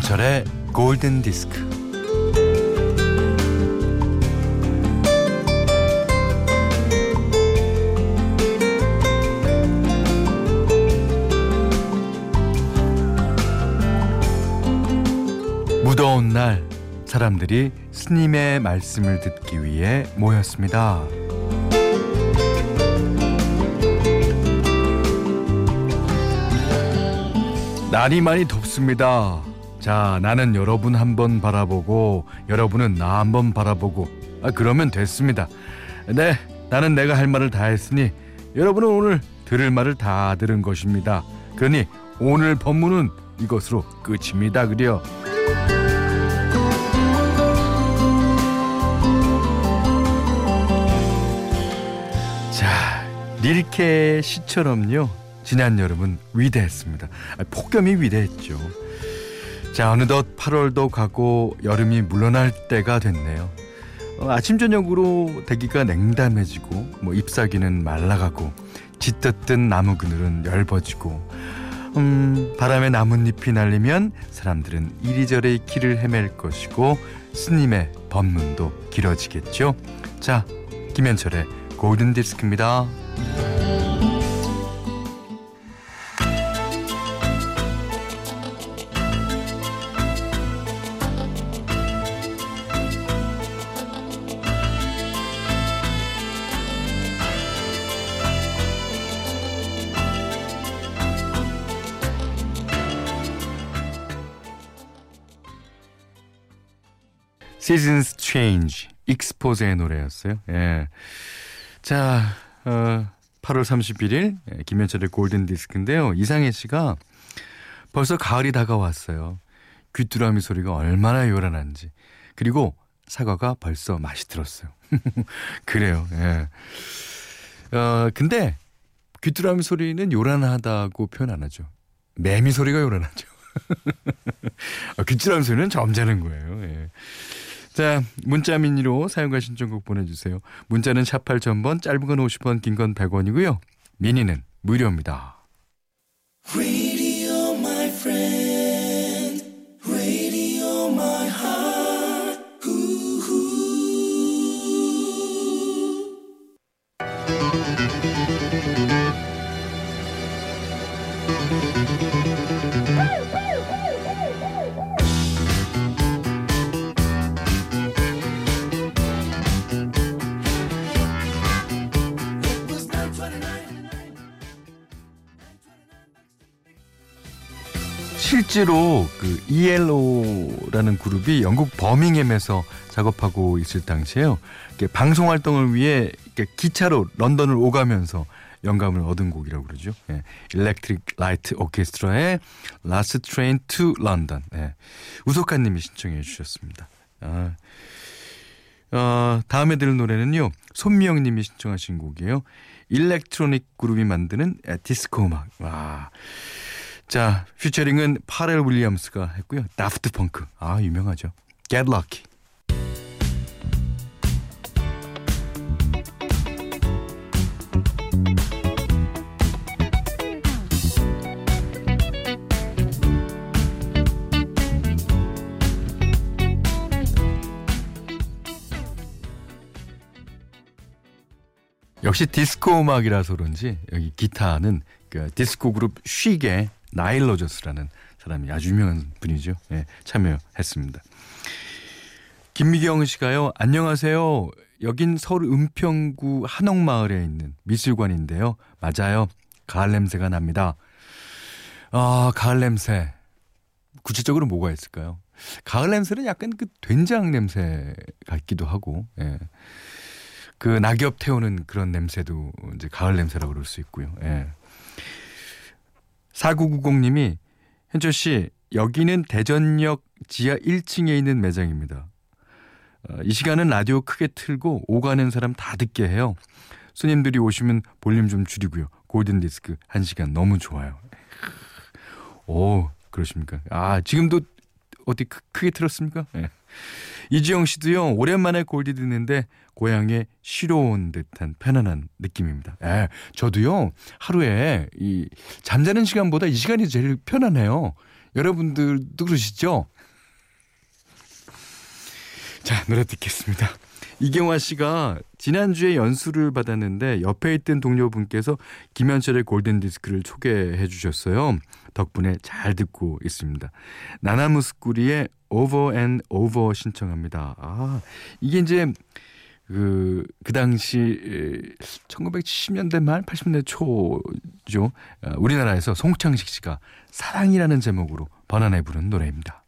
김현철의 골든 디스크. 무더운 날 사람들이 스님의 말씀을 듣기 위해 모였습니다. 날이 많이 덥습니다. 자, 나는 여러분 한번 바라보고 여러분은 나 한번 바라보고 아, 그러면 됐습니다. 네, 나는 내가 할 말을 다 했으니 여러분은 오늘 들을 말을 다 들은 것입니다. 그러니 오늘 법문은 이것으로 끝입니다. 자, 릴케 시처럼요. 지난 여름은 위대했습니다. 아, 폭염이 위대했죠. 자, 어느덧 8월도 가고 여름이 물러날 때가 됐네요. 어, 아침 저녁으로 대기가 냉담해지고 뭐 잎사귀는 말라가고 짙었던 나무 그늘은 얇아지고 음, 바람에 나뭇잎이 날리면 사람들은 이리저리 길을 헤맬 것이고 스님의 법문도 길어지겠죠. 자, 김현철의 골든 디스크입니다. Seasons Change 익스포즈의 노래였어요. 예. 자, 어, 8월 31일 예, 김현철의 골든 디스크인데요. 이상해 씨가 벌써 가을이 다가왔어요. 귀뚜라미 소리가 얼마나 요란한지. 그리고 사과가 벌써 맛이 들었어요. 그래요. 예. 어, 근데 귀뚜라미 소리는 요란하다고 표현 안 하죠. 매미 소리가 요란하죠. 어, 귀뚜라미 소리는 점잖은 거예요. 예. 자, 문자 미니로 사용과 신청곡 보내주세요. 문자는 샵 8000번, 짧은 건 50원, 긴 건 100원이고요. 미니는 무료입니다. 실제로 그 ELO라는 그룹이 영국 버밍햄에서 작업하고 있을 당시에요. 방송 활동을 위해 기차로 런던을 오가면서 영감을 얻은 곡이라고 그러죠. 예. Electric Light Orchestra의 Last Train to London. 예. 우석한 님이 신청해 주셨습니다. 아. 어, 다음에 들을 노래는요. 손미영 님이 신청하신 곡이에요. 일렉트로닉 그룹이 만드는 디스코 음악. 와. 자, 퓨처링은 파렐 윌리엄스가 했고요. 다프트 펑크. 아, 유명하죠. Get Lucky. 역시 디스코 음악이라서 그런지 여기 기타는 그 디스코 그룹 쉬게 나일 로저스라는 사람이 아주 유명한 분이죠. 예, 참여했습니다. 김미경 씨가요. 안녕하세요. 여긴 서울 은평구 한옥마을에 있는 미술관인데요. 맞아요. 가을 냄새가 납니다. 아, 가을 냄새. 구체적으로 뭐가 있을까요? 가을 냄새는 약간 그 된장 냄새 같기도 하고, 예. 그 낙엽 태우는 그런 냄새도 이제 가을 냄새라고 그럴 수 있고요. 예. 4990님이 현철 씨 여기는 대전역 지하 1층에 있는 매장입니다. 어, 이 시간은 라디오 크게 틀고 오가는 사람 다 듣게 해요. 손님들이 오시면 볼륨 좀 줄이고요. 골든 디스크 1시간 너무 좋아요. 오, 그러십니까? 아, 지금도 어디 크, 게 틀었습니까? 네. 이지영 씨도요, 오랜만에 골디 듣는데 고향에 쉬러 온 듯한 편안한 느낌입니다. 예, 저도요, 하루에 이 잠자는 시간보다 이 시간이 제일 편안해요. 여러분들도 그러시죠? 자, 노래 듣겠습니다. 이경화 씨가 지난주에 연수를 받았는데 옆에 있던 동료분께서 김현철의 골든디스크를 소개해 주셨어요. 덕분에 잘 듣고 있습니다. 나나무스꾸리의 Over and Over 신청합니다. 아, 이게 이제 그, 그 당시 1970년대 말 80년대 초죠. 어, 우리나라에서 송창식 씨가 사랑이라는 제목으로 번안해 부른 노래입니다.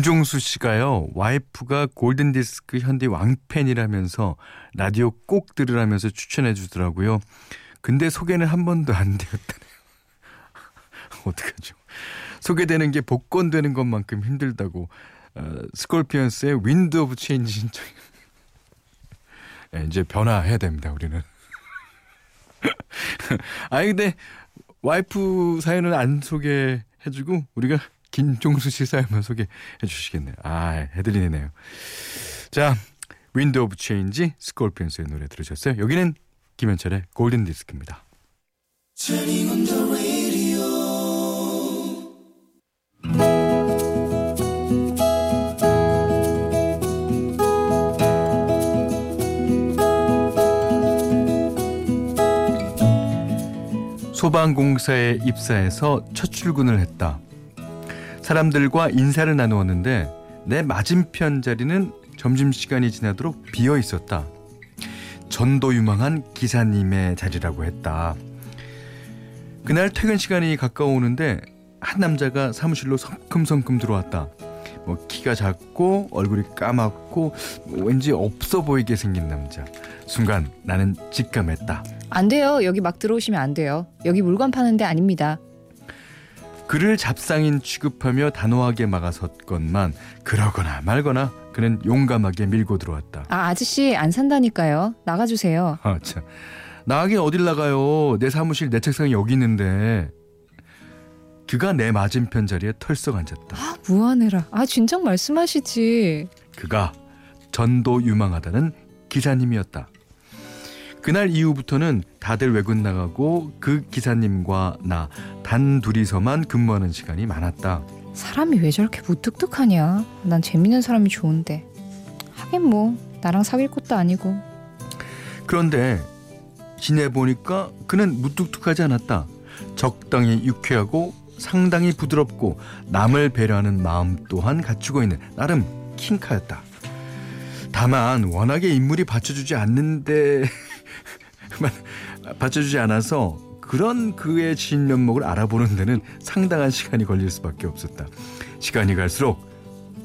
김종수 씨가요, 와이프가 골든 디스크 현대 왕팬이라면서 라디오 꼭 들으라면서 추천해 주더라고요. 근데 소개는 한 번도 안 되었다네요. 어떡하죠? 소개되는 게 복권되는 것만큼 힘들다고, 어, Scorpions의 Wind of Change 신청. 네, 이제 변화해야 됩니다, 우리는. 아니, 근데 와이프 사연은 안 소개해주고, 우리가 김종수 씨 사연만 소개해 주시겠네요. 아, 해드리네요. 자, Wind of Change Scorpions의 노래 들으셨어요? 여기는 김현철의 골든 디스크입니다. 소방공사에 입사해서 첫 출근을 했다. 사람들과 인사를 나누었는데 내 맞은편 자리는 점심시간이 지나도록 비어 있었다. 전도 유망한 기사님의 자리라고 했다. 그날 퇴근 시간이 가까워오는데 한 남자가 사무실로 성큼성큼 들어왔다. 뭐 키가 작고 얼굴이 까맣고 뭐 왠지 없어 보이게 생긴 남자. 순간 나는 직감했다. 안 돼요. 여기 막 들어오시면 안 돼요. 여기 물건 파는 데 아닙니다. 그를 잡상인 취급하며 단호하게 막아섰건만 그러거나 말거나 그는 용감하게 밀고 들어왔다. 아 아저씨 안 산다니까요. 나가주세요. 아 참. 나가긴 어딜 나가요. 내 사무실 내 책상이 여기 있는데. 그가 내 맞은편 자리에 털썩 앉았다. 아 무안해라. 아 진작 말씀하시지. 그가 전도 유망하다는 기사님이었다. 그날 이후부터는 다들 외근 나가고 그 기사님과 나 단 둘이서만 근무하는 시간이 많았다. 사람이 왜 저렇게 무뚝뚝하냐? 난 재밌는 사람이 좋은데. 하긴 뭐 나랑 사귈 것도 아니고. 그런데 지내보니까 그는 무뚝뚝하지 않았다. 적당히 유쾌하고 상당히 부드럽고 남을 배려하는 마음 또한 갖추고 있는 나름 킹카였다. 다만 워낙에 인물이 받쳐주지 않는데 받쳐주지 않아서 그런 그의 진면목을 알아보는 데는 상당한 시간이 걸릴 수밖에 없었다. 시간이 갈수록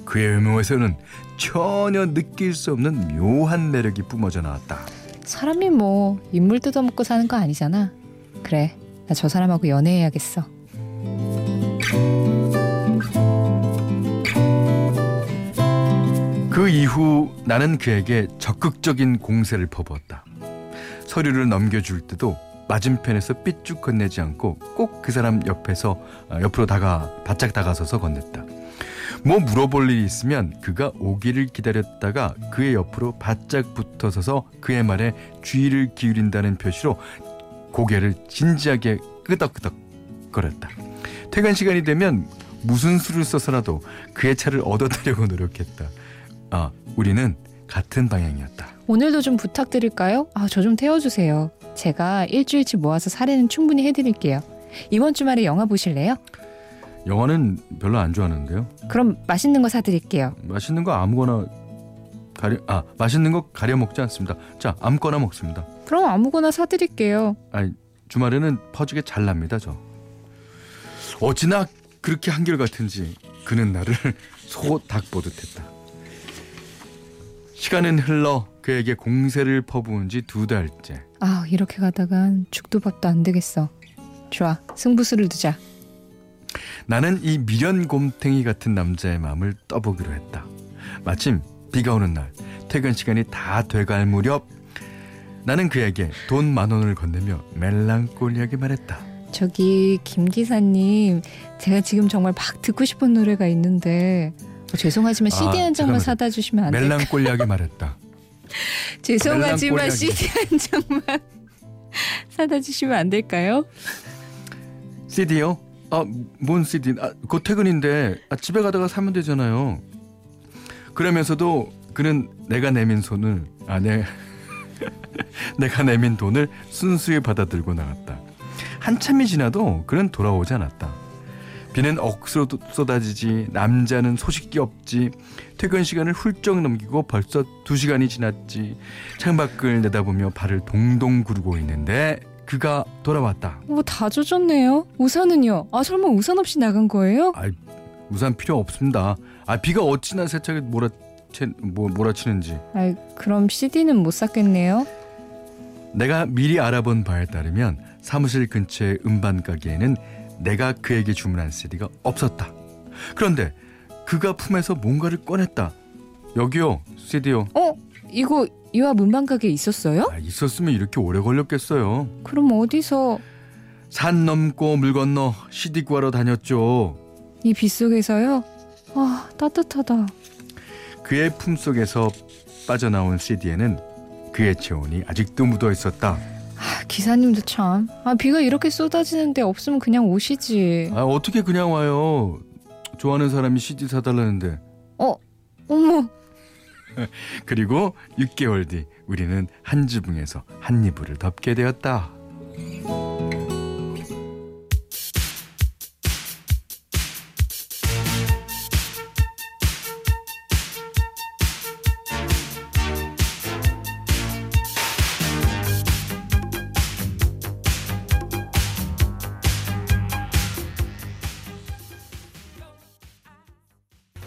그의 외모에서는 전혀 느낄 수 없는 묘한 매력이 뿜어져 나왔다. 사람이 뭐 인물 뜯어먹고 사는 거 아니잖아. 그래, 나 저 사람하고 연애해야겠어. 그 이후 나는 그에게 적극적인 공세를 퍼부었다. 서류를 넘겨줄 때도 맞은편에서 삐쭉 건네지 않고 꼭 그 사람 옆에서 어, 옆으로 다가 바짝 다가서서 건넸다. 뭐 물어볼 일이 있으면 그가 오기를 기다렸다가 그의 옆으로 바짝 붙어서서 그의 말에 주의를 기울인다는 표시로 고개를 진지하게 끄덕끄덕 거렸다. 퇴근 시간이 되면 무슨 수를 써서라도 그의 차를 얻어내려고 노력했다. 아, 우리는 같은 방향이었다. 오늘도 좀 부탁드릴까요? 아, 저 좀 태워주세요. 제가 일주일치 모아서 사례는 충분히 해드릴게요. 이번 주말에 영화 보실래요? 영화는 별로 안 좋아하는데요. 그럼 맛있는 거 사드릴게요. 맛있는 거 아무거나 가려 아 맛있는 거 가려 먹지 않습니다. 자 아무거나 먹습니다. 그럼 아무거나 사드릴게요. 아니 주말에는 퍼주게 잘 납니다 저. 어찌나 그렇게 한결 같은지 그는 나를 소 닭 보듯 했다. 시간은 흘러 그에게 공세를 퍼부은 지 두 달째. 아 이렇게 가다간 죽도 밥도 안 되겠어. 좋아. 승부수를 두자. 나는 이 미련 곰탱이 같은 남자의 마음을 떠보기로 했다. 마침 비가 오는 날 퇴근 시간이 다 돼갈 무렵 나는 그에게 돈 만 원을 건네며 멜랑꼴리하게 말했다. 저기 김 기사님, 제가 지금 정말 막 듣고 싶은 노래가 있는데 어, 죄송하지만 아, CD 한 장만. 사다 주시면 안 될까요? 멜랑꼴리하게 말했다. 죄송하지만. CD 한 장만 사다 주시면 안 될까요? CD요? 아, 뭔 CD? 아, 곧 퇴근인데 아, 집에 가다가 사면 되잖아요. 그러면서도 그는 내가 내민 손을 아, 내 내가 내민 돈을 순수히 받아들고 나갔다. 한참이 지나도 그는 돌아오지 않았다. 비는 억수로 쏟아지지 남자는 소식이 없지 퇴근 시간을 훌쩍 넘기고 벌써 두 시간이 지났지 창밖을 내다보며 발을 동동 구르고 있는데 그가 돌아왔다. 뭐 다 젖었네요. 우산은요? 아 설마 우산 없이 나간 거예요? 아, 우산 필요 없습니다. 아, 비가 어찌나 세차게 몰아치, 뭐, 몰아치는지. 아 그럼 CD는 못 샀겠네요. 내가 미리 알아본 바에 따르면 사무실 근처의 음반 가게에는 내가 그에게 주문한 CD가 없었다. 그런데 그가 품에서 뭔가를 꺼냈다. 여기요, CD요. 어? 이거 이화 문방 가게에 있었어요? 아, 있었으면 이렇게 오래 걸렸겠어요. 그럼 어디서 산 넘고 물 건너 CD 구하러 다녔죠. 이 빗속에서요? 아 따뜻하다. 그의 품속에서 빠져나온 CD에는 그의 체온이 아직도 묻어 있었다. 아, 기사님도 참. 아 비가 이렇게 쏟아지는데 없으면 그냥 오시지. 아 어떻게 그냥 와요? 좋아하는 사람이 CD 사달라는데. 어 어머 그리고 6개월 뒤 우리는 한 지붕에서 한 이불을 덮게 되었다.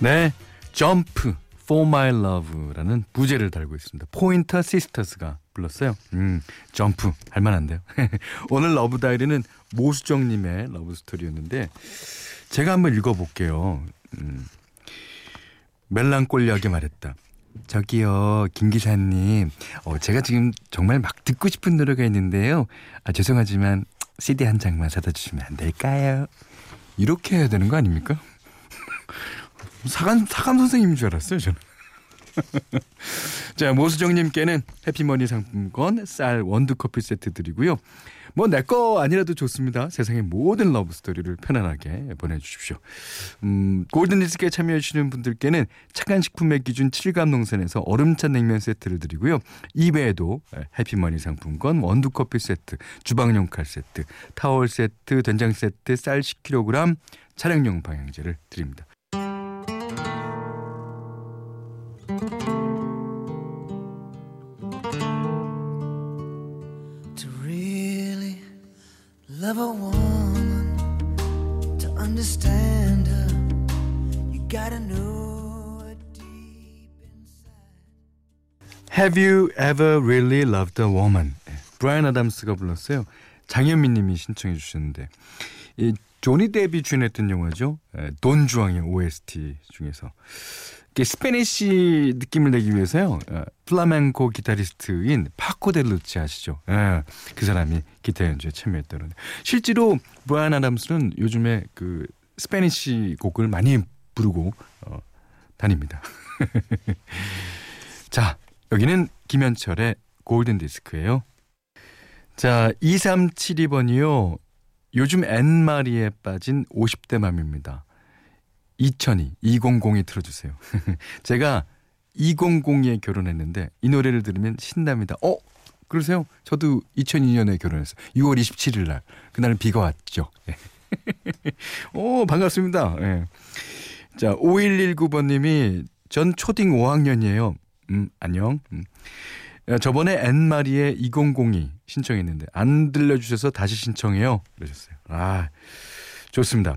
네, Jump For My Love라는 부제를 달고 있습니다. 포인터 시스터스가 불렀어요. 음, 점프 할 만한데요. 오늘 love diary는 모수정 님의 love story였는데 제가 한번 읽어 볼게요. 음, 멜랑꼴리하게 말했다. 저기요, 김 기사님, 어, 제가 지금 정말 막 듣고 싶은 노래가 있는데요. 아, 죄송하지만 CD 한 장만 사다 주시면 안 될까요? 이렇게 해야 되는 거 아닙니까? 사감 사감 선생님인 줄 알았어요 저는. 자 모수정님께는 해피머니 상품권 쌀 원두 커피 세트 드리고요. 뭐 내 거 아니라도 좋습니다. 세상의 모든 love story를 편안하게 보내주십시오. 음, 골든디스크에 참여해주시는 분들께는 착한 식품의 기준 칠갑 농산에서 얼음찬 냉면 세트를 드리고요. 이외에도 해피머니 상품권 원두 커피 세트, 주방용 칼 세트, 타월 세트, 된장 세트, 쌀 10kg, 차량용 방향제를 드립니다. Love a woman, to understand her, you gotta know her deep inside. Have you ever really loved a woman? 예, 브라이언 아담스가 불렀어요. 장현민 님이 신청해 주셨는데 이 조니 뎁이 주연했던 영화죠. 예, 돈 주앙의 OST 중에서 Spanish 느낌을 내기 위해서요. 어, 플라멩코 기타리스트인 파코 데 루치아 아시죠? 예, 그 사람이 기타 연주에 참여했다는. 실제로 브라이언 아담스는 요즘에 그 Spanish 곡을 많이 부르고 어, 다닙니다. 자, 여기는 김현철의 골든 디스크예요. 자, 2372번이요. 요즘 N마리에 빠진 50대 맘입니다. 2002, 200이 틀어주세요. 제가 200에 결혼했는데 이 노래를 들으면 신납니다. 어? 그러세요? 저도 2002년에 결혼했어요. 6월 27일 날. 그날 비가 왔죠. 예. 오, 반갑습니다. 예. 자, 5119번님이 전 초딩 5학년이에요. 음, 안녕. 음. 야, 저번에 앤 마리의 2002 신청했는데 안 들려주셔서 다시 신청해요. 그러셨어요. 아, 좋습니다.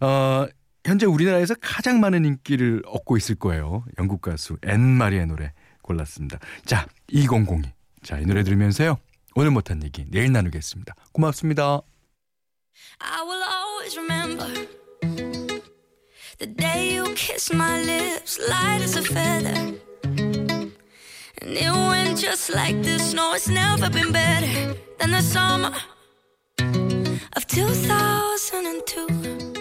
어, 현재 우리나라에서 가장 많은 인기를 얻고 있을 거예요. 영국 가수 앤 마리의 노래 골랐습니다. 자, 2002. 자, 이 노래 들으면서요. 오늘 못한 얘기 내일 나누겠습니다. 고맙습니다. I will always remember the day you kissed my lips, light as a feather. And it went just like this. No, it's never been better than the summer of 2002.